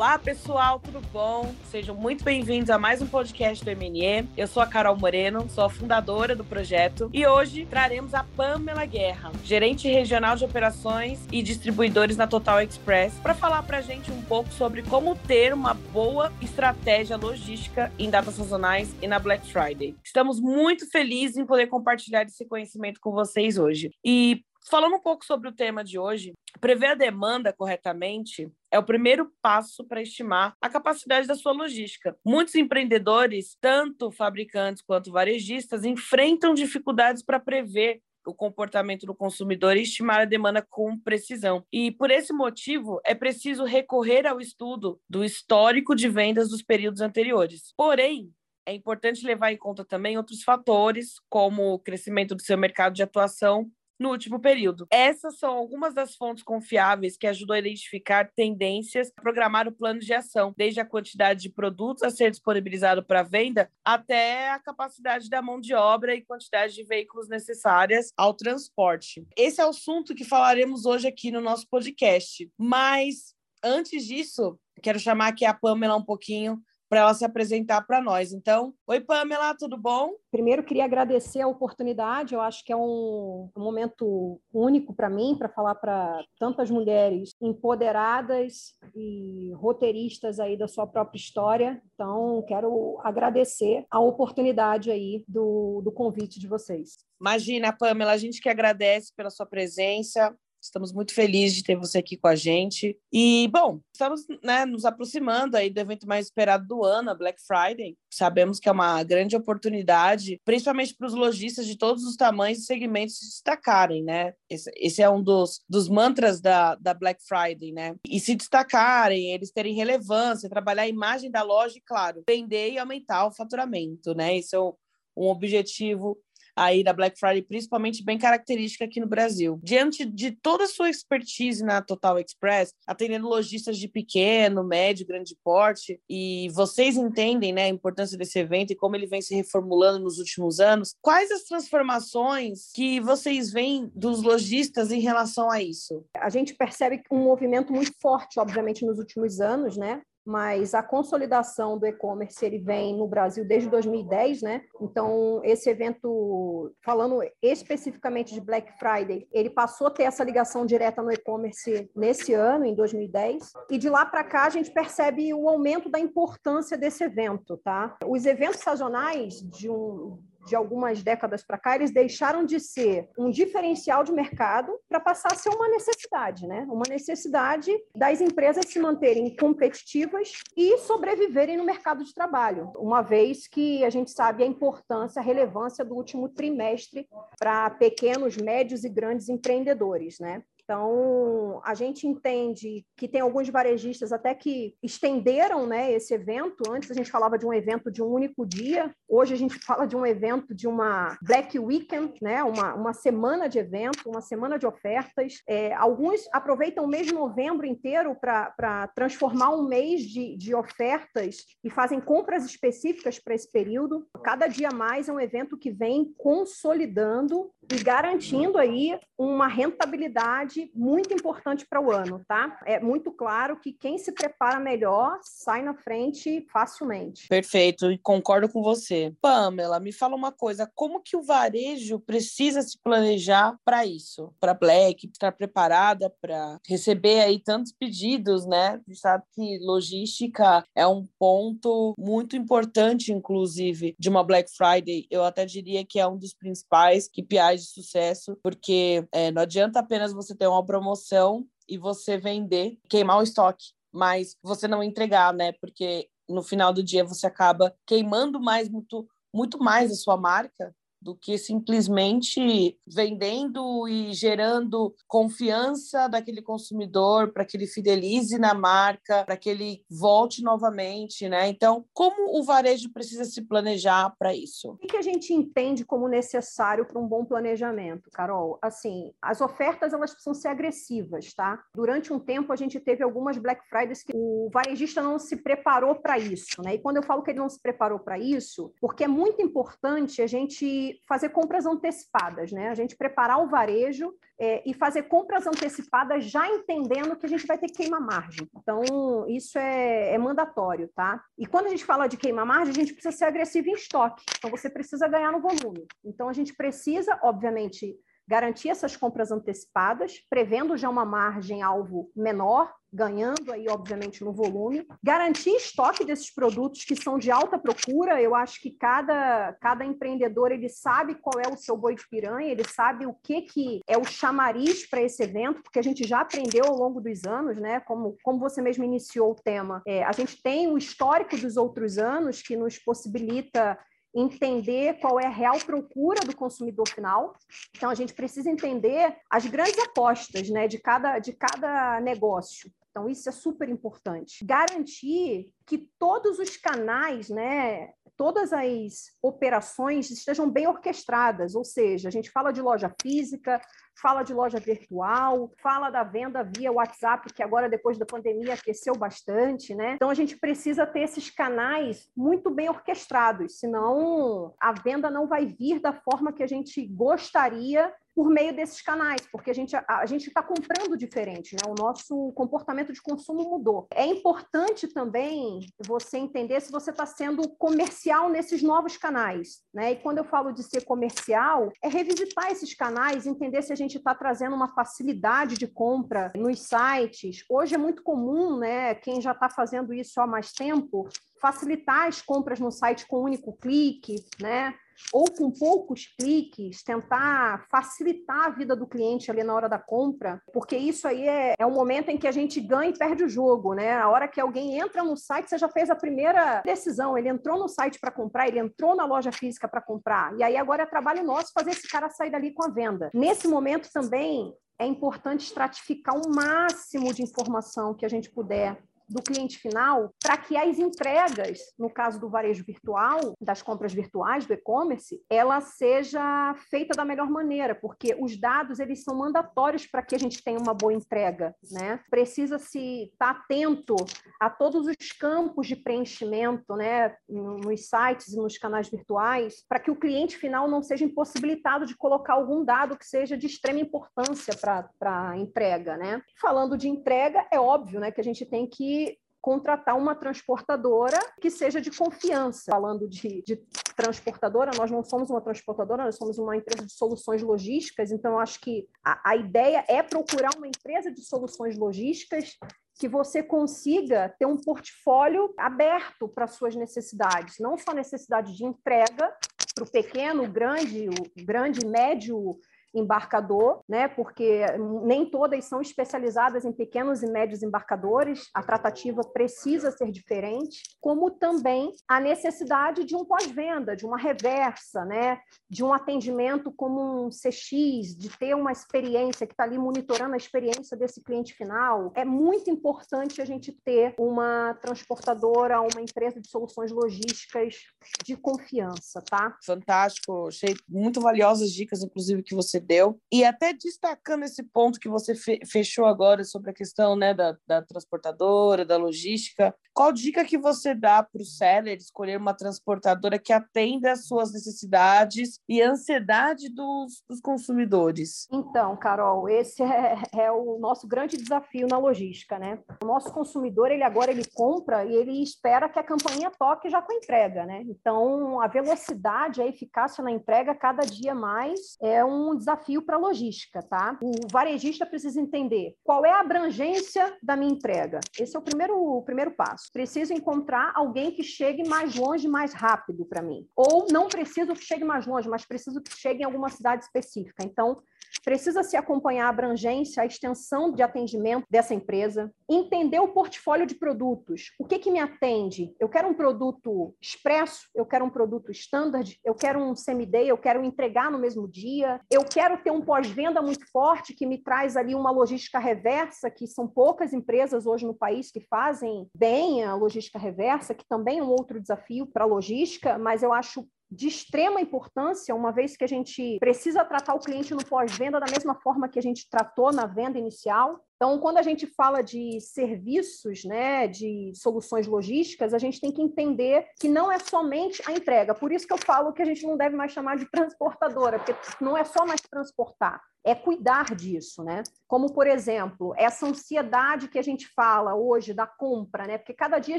Olá, pessoal, tudo bom? Sejam muito bem-vindos a mais um podcast do MNE. Eu sou a Carol Moreno, sou a fundadora do projeto e hoje traremos a Pamela Guerra, gerente regional de operações e distribuidores na Total Express, para falar para a gente um pouco sobre como ter uma boa estratégia logística em datas sazonais e na Black Friday. Estamos muito felizes em poder compartilhar esse conhecimento com vocês hoje. E Falando um pouco sobre o tema de hoje, prever a demanda corretamente é o primeiro passo para estimar a capacidade da sua logística. Muitos empreendedores, tanto fabricantes quanto varejistas, enfrentam dificuldades para prever o comportamento do consumidor e estimar a demanda com precisão. E por esse motivo, é preciso recorrer ao estudo do histórico de vendas dos períodos anteriores. Porém, é importante levar em conta também outros fatores, como o crescimento do seu mercado de atuação no último período. Essas são algumas das fontes confiáveis que ajudam a identificar tendências, programar o plano de ação, desde a quantidade de produtos a ser disponibilizado para venda até a capacidade da mão de obra e quantidade de veículos necessárias ao transporte. Esse é o assunto que falaremos hoje aqui no nosso podcast. Mas antes disso, quero chamar aqui a Pamela um pouquinho para ela se apresentar para nós. Então, oi Pamela, tudo bom? Primeiro, queria agradecer a oportunidade. Eu acho que é um, um momento único para mim, para falar para tantas mulheres empoderadas e roteiristas aí da sua própria história. Então, quero agradecer a oportunidade aí do, do convite de vocês. Imagina, Pamela, a gente que agradece pela sua presença. Estamos muito felizes de ter você aqui com a gente. E, bom, estamos né, nos aproximando aí do evento mais esperado do ano, a Black Friday. Sabemos que é uma grande oportunidade, principalmente para os lojistas de todos os tamanhos e segmentos se destacarem, né? Esse, esse, é um dos, dos mantras da, da Black Friday, né? E se destacarem, eles terem relevância, trabalhar a imagem da loja e, claro, vender e aumentar o faturamento, né? Esse é um, um objetivo aí da Black Friday, principalmente bem característica aqui no Brasil. Diante de toda a sua expertise na Total Express, atendendo lojistas de pequeno, médio, grande porte, e vocês entendem né, a importância desse evento e como ele vem se reformulando nos últimos anos, quais as transformações que vocês veem dos lojistas em relação a isso? A gente percebe um movimento muito forte, obviamente, nos últimos anos, né? Mas a consolidação do e-commerce ele vem no Brasil desde 2010, né? Então esse evento, falando especificamente de Black Friday, ele passou a ter essa ligação direta no e-commerce nesse ano, em 2010, e de lá para cá a gente percebe o aumento da importância desse evento, tá? Os eventos sazonais de um de algumas décadas para cá, eles deixaram de ser um diferencial de mercado para passar a ser uma necessidade, né? Uma necessidade das empresas se manterem competitivas e sobreviverem no mercado de trabalho, uma vez que a gente sabe a importância, a relevância do último trimestre para pequenos, médios e grandes empreendedores, né? Então, a gente entende que tem alguns varejistas até que estenderam né, esse evento. Antes a gente falava de um evento de um único dia, hoje a gente fala de um evento de uma Black Weekend, né, uma, uma semana de evento, uma semana de ofertas. É, alguns aproveitam o mês de novembro inteiro para transformar um mês de, de ofertas e fazem compras específicas para esse período. Cada dia mais é um evento que vem consolidando e garantindo aí uma rentabilidade muito importante para o ano, tá? É muito claro que quem se prepara melhor sai na frente facilmente. Perfeito, e concordo com você. Pamela, me fala uma coisa, como que o varejo precisa se planejar para isso? Para Black, estar preparada para receber aí tantos pedidos, né? A gente sabe que logística é um ponto muito importante, inclusive, de uma Black Friday. Eu até diria que é um dos principais KPIs de sucesso, porque é, não adianta apenas você ter uma promoção e você vender, queimar o estoque, mas você não entregar, né? Porque no final do dia você acaba queimando mais muito muito mais a sua marca do que simplesmente vendendo e gerando confiança daquele consumidor para que ele fidelize na marca, para que ele volte novamente, né? Então, como o varejo precisa se planejar para isso? O que a gente entende como necessário para um bom planejamento, Carol? Assim, as ofertas elas precisam ser agressivas, tá? Durante um tempo a gente teve algumas Black Fridays que o varejista não se preparou para isso, né? E quando eu falo que ele não se preparou para isso, porque é muito importante a gente fazer compras antecipadas, né? A gente preparar o varejo é, e fazer compras antecipadas já entendendo que a gente vai ter que queimar margem. Então, isso é, é mandatório, tá? E quando a gente fala de queimar margem, a gente precisa ser agressivo em estoque. Então, você precisa ganhar no volume. Então, a gente precisa, obviamente, garantir essas compras antecipadas, prevendo já uma margem alvo menor, ganhando aí, obviamente, no volume, garantir estoque desses produtos que são de alta procura. Eu acho que cada, cada empreendedor ele sabe qual é o seu boi de piranha, ele sabe o que, que é o chamariz para esse evento, porque a gente já aprendeu ao longo dos anos, né? Como, como você mesmo iniciou o tema, é, a gente tem o histórico dos outros anos que nos possibilita entender qual é a real procura do consumidor final. Então, a gente precisa entender as grandes apostas né, de, cada, de cada negócio. Então, isso é super importante. Garantir que todos os canais, né, todas as operações estejam bem orquestradas, ou seja, a gente fala de loja física, fala de loja virtual, fala da venda via WhatsApp, que agora, depois da pandemia, aqueceu bastante, né? Então, a gente precisa ter esses canais muito bem orquestrados, senão a venda não vai vir da forma que a gente gostaria por meio desses canais, porque a gente a, a gente está comprando diferente, né? O nosso comportamento de consumo mudou. É importante também você entender se você está sendo comercial nesses novos canais, né? E quando eu falo de ser comercial, é revisitar esses canais, entender se a gente está trazendo uma facilidade de compra nos sites. Hoje é muito comum, né? Quem já está fazendo isso há mais tempo, facilitar as compras no site com um único clique, né? Ou com poucos cliques, tentar facilitar a vida do cliente ali na hora da compra, porque isso aí é, é um momento em que a gente ganha e perde o jogo, né? A hora que alguém entra no site, você já fez a primeira decisão, ele entrou no site para comprar, ele entrou na loja física para comprar, e aí agora é trabalho nosso fazer esse cara sair dali com a venda. Nesse momento também é importante estratificar o máximo de informação que a gente puder do cliente final para que as entregas, no caso do varejo virtual, das compras virtuais, do e-commerce, ela seja feita da melhor maneira, porque os dados eles são mandatórios para que a gente tenha uma boa entrega, né? Precisa se estar tá atento a todos os campos de preenchimento, né, nos sites e nos canais virtuais, para que o cliente final não seja impossibilitado de colocar algum dado que seja de extrema importância para a entrega, né? Falando de entrega, é óbvio, né, que a gente tem que contratar uma transportadora que seja de confiança. Falando de, de, transportadora, nós não somos uma transportadora, nós somos uma empresa de soluções logísticas, então acho que a, a ideia é procurar uma empresa de soluções logísticas que você consiga ter um portfólio aberto para suas necessidades, não só necessidade de entrega para o pequeno, grande, o grande, médio embarcador, né? Porque nem todas são especializadas em pequenos e médios embarcadores, a tratativa precisa ser diferente, como também a necessidade de um pós-venda, de uma reversa, né? De um atendimento como um CX, de ter uma experiência que está ali monitorando a experiência desse cliente final. É muito importante a gente ter uma transportadora, uma empresa de soluções logísticas de confiança, tá? Fantástico, achei muito valiosas dicas, inclusive, que deu. E até destacando esse ponto que você fechou agora sobre a questão né, da, da transportadora, da logística, qual dica que você dá para o seller escolher uma transportadora que atenda às suas necessidades e ansiedade dos, dos consumidores? Então, Carol, esse é, é, o nosso grande desafio na logística, né? O nosso consumidor, ele agora ele compra e ele espera que a campainha toque já com a entrega, né? Então, a velocidade, a eficácia na entrega, cada dia mais é um desafio desafio para a logística, tá? O varejista precisa entender qual é a abrangência da minha entrega. Esse é o primeiro, o primeiro passo. Preciso encontrar alguém que chegue mais longe, mais rápido para mim. Ou não preciso que chegue mais longe, mas preciso que chegue em alguma cidade específica. Então, precisa se acompanhar a abrangência, a extensão de atendimento dessa empresa, entender o portfólio de produtos. O que, que me atende? Eu quero um produto expresso, eu quero um produto standard, eu quero um semi-day, eu quero entregar no mesmo dia, eu quero ter um pós-venda muito forte que me traz ali uma logística reversa, que são poucas empresas hoje no país que fazem bem a logística reversa, que também é um outro desafio para a logística, mas eu acho de extrema importância, uma vez que a gente precisa tratar o cliente no pós-venda da mesma forma que a gente tratou na venda inicial. Então, quando a gente fala de serviços, né, de soluções logísticas, a gente tem que entender que não é somente a entrega. Por isso que eu falo que a gente não deve mais chamar de transportadora, porque não é só mais transportar é cuidar disso, né? Como, por exemplo, essa ansiedade que a gente fala hoje da compra, né? Porque cada dia a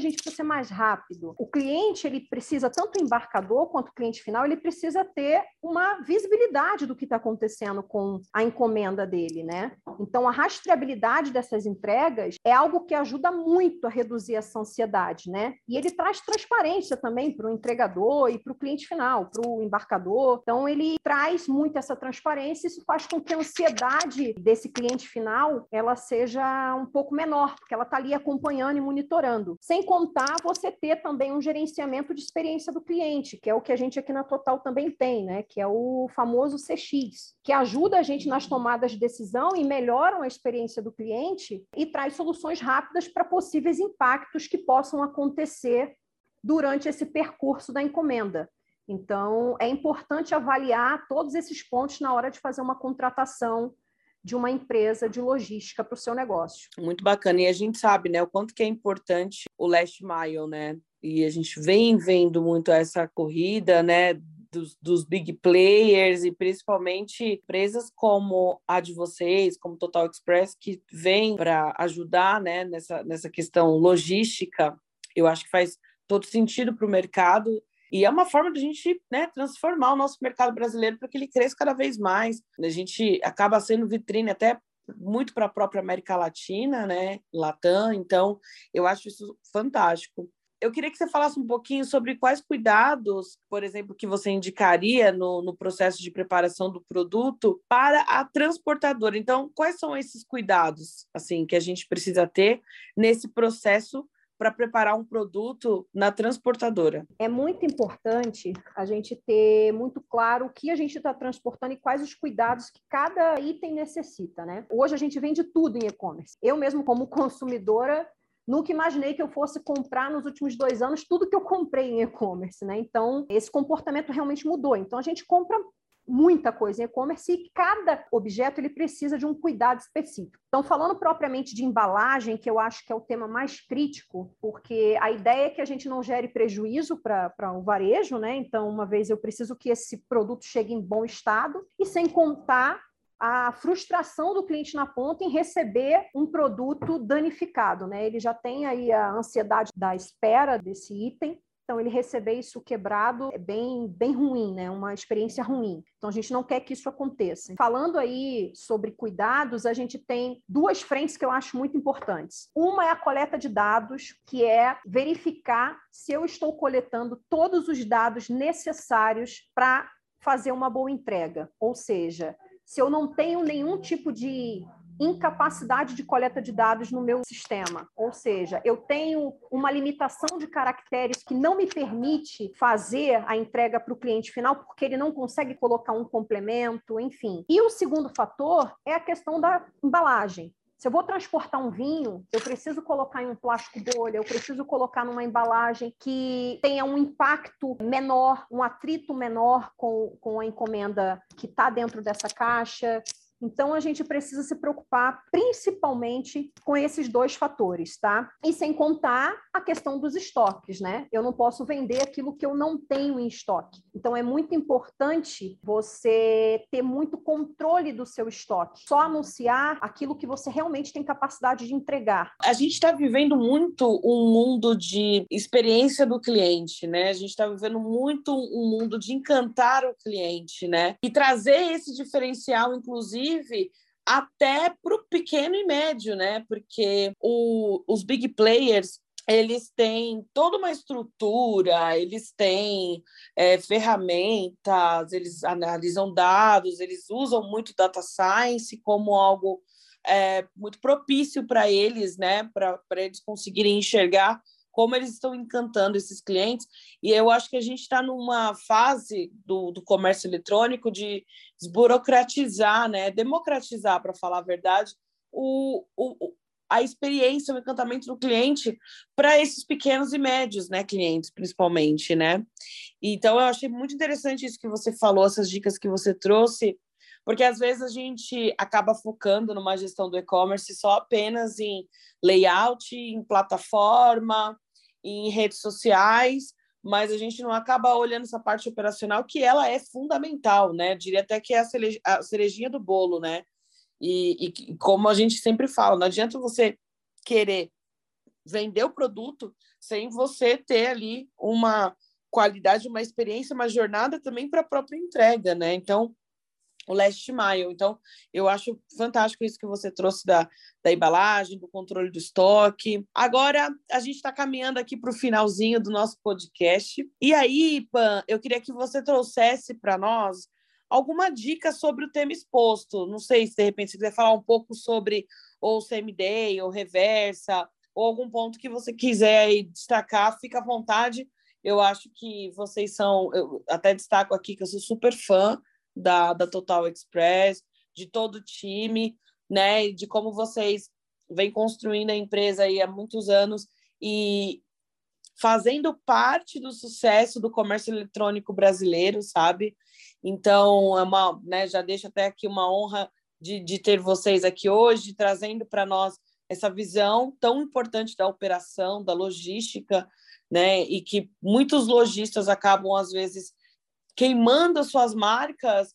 gente precisa ser mais rápido. O cliente, ele precisa, tanto o embarcador quanto o cliente final, ele precisa ter uma visibilidade do que está acontecendo com a encomenda dele, né? Então, a rastreabilidade dessas entregas é algo que ajuda muito a reduzir essa ansiedade, né? E ele traz transparência também para o entregador e para o cliente final, para o embarcador. Então, ele traz muito essa transparência e isso faz com que que a ansiedade desse cliente final ela seja um pouco menor, porque ela está ali acompanhando e monitorando. Sem contar você ter também um gerenciamento de experiência do cliente, que é o que a gente aqui na Total também tem, né? Que é o famoso CX, que ajuda a gente nas tomadas de decisão e melhoram a experiência do cliente e traz soluções rápidas para possíveis impactos que possam acontecer durante esse percurso da encomenda. Então, é importante avaliar todos esses pontos na hora de fazer uma contratação de uma empresa de logística para o seu negócio. Muito bacana. E a gente sabe, né, o quanto que é importante o last mile, né? E a gente vem vendo muito essa corrida, né, dos, dos, big players e principalmente empresas como a de vocês, como Total Express, que vem para ajudar né, nessa, nessa questão logística. Eu acho que faz todo sentido para o mercado e é uma forma de a gente né, transformar o nosso mercado brasileiro para que ele cresça cada vez mais. A gente acaba sendo vitrine até muito para a própria América Latina, né, Latam, então eu acho isso fantástico. Eu queria que você falasse um pouquinho sobre quais cuidados, por exemplo, que você indicaria no, no processo de preparação do produto para a transportadora. Então, quais são esses cuidados assim que a gente precisa ter nesse processo para preparar um produto na transportadora? É muito importante a gente ter muito claro o que a gente está transportando e quais os cuidados que cada item necessita, né? Hoje a gente vende tudo em e-commerce. Eu mesmo, como consumidora, nunca imaginei que eu fosse comprar nos últimos dois anos tudo que eu comprei em e-commerce, né? Então, esse comportamento realmente mudou. Então, a gente compra muita coisa em e-commerce e cada objeto ele precisa de um cuidado específico. Então, falando propriamente de embalagem, que eu acho que é o tema mais crítico, porque a ideia é que a gente não gere prejuízo para o varejo, né? Então, uma vez eu preciso que esse produto chegue em bom estado e sem contar a frustração do cliente na ponta em receber um produto danificado, né? Ele já tem aí a ansiedade da espera desse item então, ele receber isso quebrado é bem, bem ruim, né? Uma experiência ruim. Então, a gente não quer que isso aconteça. Falando aí sobre cuidados, a gente tem duas frentes que eu acho muito importantes. Uma é a coleta de dados, que é verificar se eu estou coletando todos os dados necessários para fazer uma boa entrega. Ou seja, se eu não tenho nenhum tipo de incapacidade de coleta de dados no meu sistema. Ou seja, eu tenho uma limitação de caracteres que não me permite fazer a entrega para o cliente final, porque ele não consegue colocar um complemento, enfim. E o segundo fator é a questão da embalagem. Se eu vou transportar um vinho, eu preciso colocar em um plástico bolha, eu preciso colocar numa embalagem que tenha um impacto menor, um atrito menor com, com a encomenda que está dentro dessa caixa. Então, a gente precisa se preocupar principalmente com esses dois fatores, tá? E sem contar a questão dos estoques, né? Eu não posso vender aquilo que eu não tenho em estoque. Então, é muito importante você ter muito controle do seu estoque. Só anunciar aquilo que você realmente tem capacidade de entregar. A gente está vivendo muito um mundo de experiência do cliente, né? A gente está vivendo muito um mundo de encantar o cliente, né? E trazer esse diferencial, inclusive, inclusive até para o pequeno e médio, né? Porque o, os big players eles têm toda uma estrutura, eles têm é, ferramentas, eles analisam dados, eles usam muito data science como algo é, muito propício para eles, né? Para eles conseguirem enxergar como eles estão encantando esses clientes. E eu acho que a gente está numa fase do, do comércio eletrônico de desburocratizar, né? democratizar, para falar a verdade, o, o, a experiência, o encantamento do cliente para esses pequenos e médios, né, clientes, principalmente, né? Então, eu achei muito interessante isso que você falou, essas dicas que você trouxe, Porque às vezes a gente acaba focando numa gestão do e-commerce só apenas em layout, em plataforma, em redes sociais, mas a gente não acaba olhando essa parte operacional que ela é fundamental, né? Diria até que é a cerejinha do bolo, né? E, e como a gente sempre fala, não adianta você querer vender o produto sem você ter ali uma qualidade, uma experiência, uma jornada também para a própria entrega, né? Então, o last mile. Então, eu acho fantástico isso que você trouxe da, da embalagem, do controle do estoque. Agora, a gente está caminhando aqui para o finalzinho do nosso podcast. E aí, Pan, eu queria que você trouxesse para nós alguma dica sobre o tema exposto. Não sei se, de repente, você quiser falar um pouco sobre ou CMD, ou reversa, ou algum ponto que você quiser destacar, fica à vontade. Eu acho que vocês são, eu até destaco aqui que eu sou super fã da, da Total Express, de todo o time, né? De como vocês vêm construindo a empresa aí há muitos anos e fazendo parte do sucesso do comércio eletrônico brasileiro, sabe? Então, é uma, né, já deixo até aqui uma honra de, de ter vocês aqui hoje, trazendo para nós essa visão tão importante da operação, da logística, né? E que muitos lojistas acabam, às vezes, queimando as suas marcas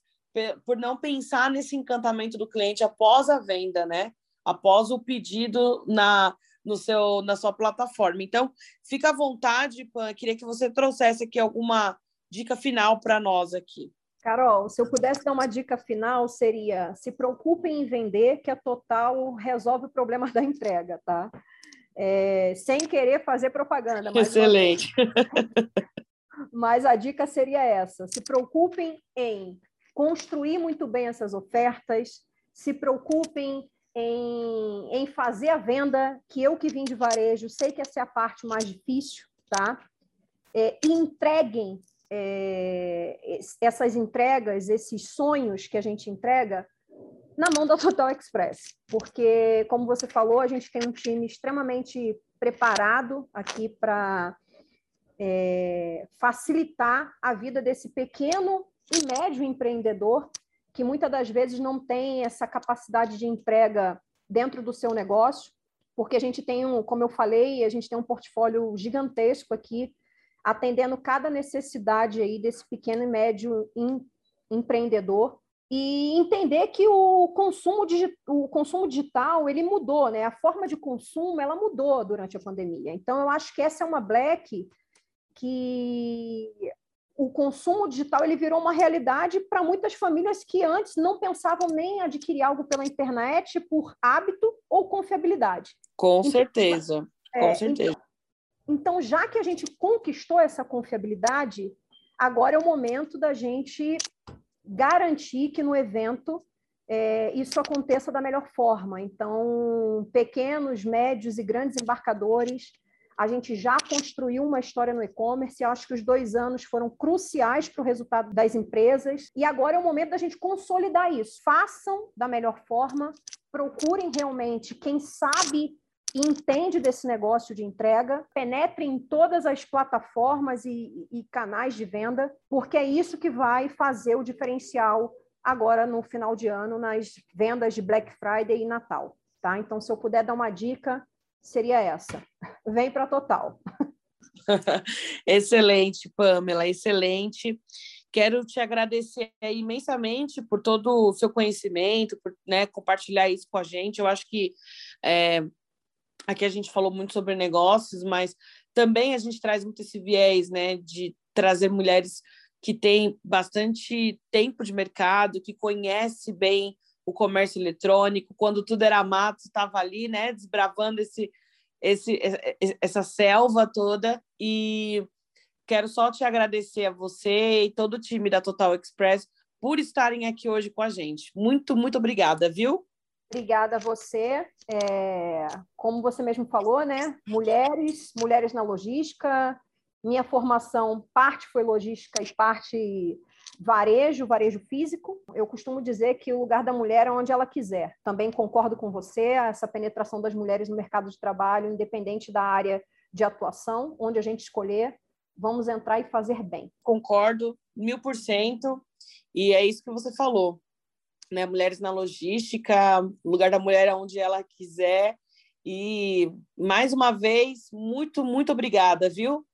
por não pensar nesse encantamento do cliente após a venda, né? Após o pedido na, no seu, na sua plataforma. Então, fica à vontade, Pan. Queria que você trouxesse aqui alguma dica final para nós aqui. Carol, se eu pudesse dar uma dica final, seria se preocupem em vender, que a Total resolve o problema da entrega, tá? É, sem querer fazer propaganda. Excelente. Mas a dica seria essa: se preocupem em construir muito bem essas ofertas, se preocupem em, em fazer a venda, que eu que vim de varejo, sei que essa é a parte mais difícil, tá? É, entreguem é, essas entregas, esses sonhos que a gente entrega na mão da Total Express, porque, como você falou, a gente tem um time extremamente preparado aqui para é, facilitar a vida desse pequeno e médio empreendedor que muitas das vezes não tem essa capacidade de entrega dentro do seu negócio, porque a gente tem um, como eu falei, a gente tem um portfólio gigantesco aqui atendendo cada necessidade aí desse pequeno e médio em, empreendedor e entender que o consumo, o consumo digital ele mudou, né? A forma de consumo ela mudou durante a pandemia. Então eu acho que essa é uma black que o consumo digital ele virou uma realidade para muitas famílias que antes não pensavam nem adquirir algo pela internet por hábito ou confiabilidade. Com então, certeza, é, com certeza. Então, então, já que a gente conquistou essa confiabilidade, agora é o momento da gente garantir que no evento é, isso aconteça da melhor forma. Então, pequenos, médios e grandes embarcadores, a gente já construiu uma história no e-commerce. Eu acho que os dois anos foram cruciais para o resultado das empresas. E agora é o momento da gente consolidar isso. Façam da melhor forma, procurem realmente quem sabe entende desse negócio de entrega, penetre em todas as plataformas e, e, canais de venda, porque é isso que vai fazer o diferencial agora no final de ano nas vendas de Black Friday e Natal. Tá? Então, se eu puder dar uma dica, seria essa. Vem para Total. excelente, Pamela, excelente. Quero te agradecer imensamente por todo o seu conhecimento, por né, compartilhar isso com a gente. Eu acho que é, Aqui a gente falou muito sobre negócios, mas também a gente traz muito esse viés, né, de trazer mulheres que têm bastante tempo de mercado, que conhece bem o comércio eletrônico, quando tudo era mato, estava ali, né, desbravando esse, esse, essa selva toda. E quero só te agradecer a você e todo o time da Total Express por estarem aqui hoje com a gente. Muito, muito obrigada, viu? Obrigada a você. É, como você mesmo falou, né? Mulheres, mulheres na logística. Minha formação, parte foi logística e parte varejo, varejo físico. Eu costumo dizer que o lugar da mulher é onde ela quiser. Também concordo com você, essa penetração das mulheres no mercado de trabalho, independente da área de atuação, onde a gente escolher, vamos entrar e fazer bem. Concordo, mil por cento. E é isso que você falou né? Mulheres na logística, lugar da mulher onde ela quiser. E mais uma vez, muito, muito obrigada, viu?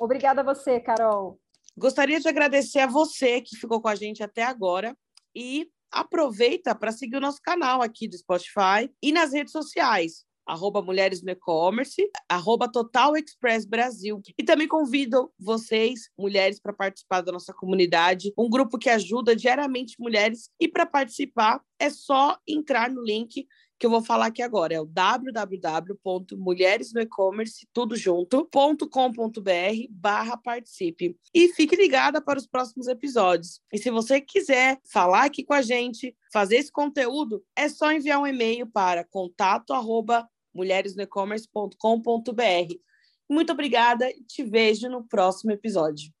Obrigada a você, Carol. Gostaria de agradecer a você que ficou com a gente até agora e aproveita para seguir o nosso canal aqui do Spotify e nas redes sociais arroba Mulheres no E-Commerce, arroba Total Express Brasil. E também convido vocês, mulheres, para participar da nossa comunidade, um grupo que ajuda diariamente mulheres. E para participar, é só entrar no link que eu vou falar aqui agora. É o www.mulheresnoecommerce, tudo junto.com.br barra participe. E fique ligada para os próximos episódios. E se você quiser falar aqui com a gente, fazer esse conteúdo, é só enviar um e-mail para contato arroba. Muito obrigada e te vejo no próximo episódio.